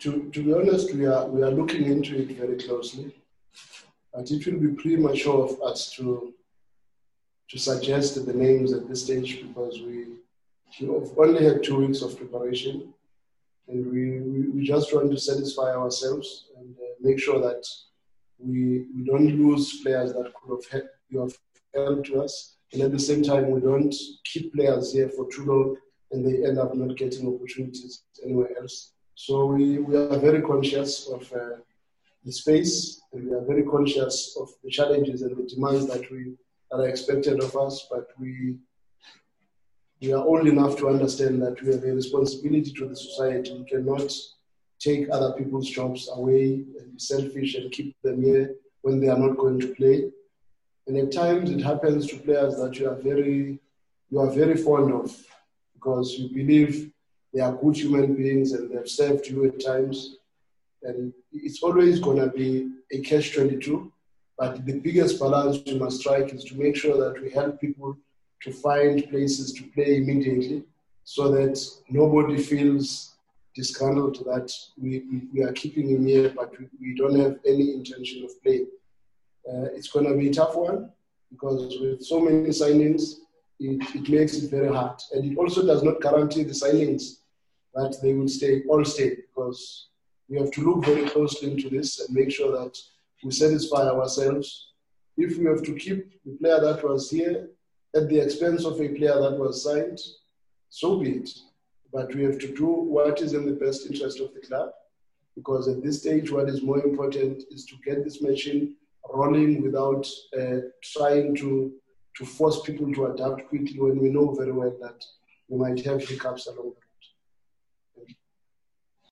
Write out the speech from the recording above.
to, to be honest, we are, we are looking into it very closely. But it will be premature of us to, to suggest the names at this stage because we, we've only had two weeks of preparation and we, we, we just want to satisfy ourselves and uh, make sure that we, we don't lose players that could have helped, have helped to us. And at the same time, we don't keep players here for too long and they end up not getting opportunities anywhere else. So we, we are very conscious of uh, the space and we are very conscious of the challenges and the demands that we that are expected of us, but we we are old enough to understand that we have a responsibility to the society. We cannot take other people's jobs away and be selfish and keep them here when they are not going to play. And at times it happens to players that you are very you are very fond of because you believe they are good human beings and they've served you at times. And it's always going to be a catch 22. But the biggest balance we must strike is to make sure that we help people to find places to play immediately so that nobody feels disgruntled that we, we, are keeping him here, but we, we don't have any intention of playing. Uh, it's going to be a tough one because with so many signings, it, it makes it very hard. And it also does not guarantee the signings that they will stay, all stay, because we have to look very closely into this and make sure that we satisfy ourselves. If we have to keep the player that was here at the expense of a player that was signed, so be it. But we have to do what is in the best interest of the club, because at this stage, what is more important is to get this machine rolling without uh, trying to to force people to adapt quickly when we know very well that we might have hiccups along the way.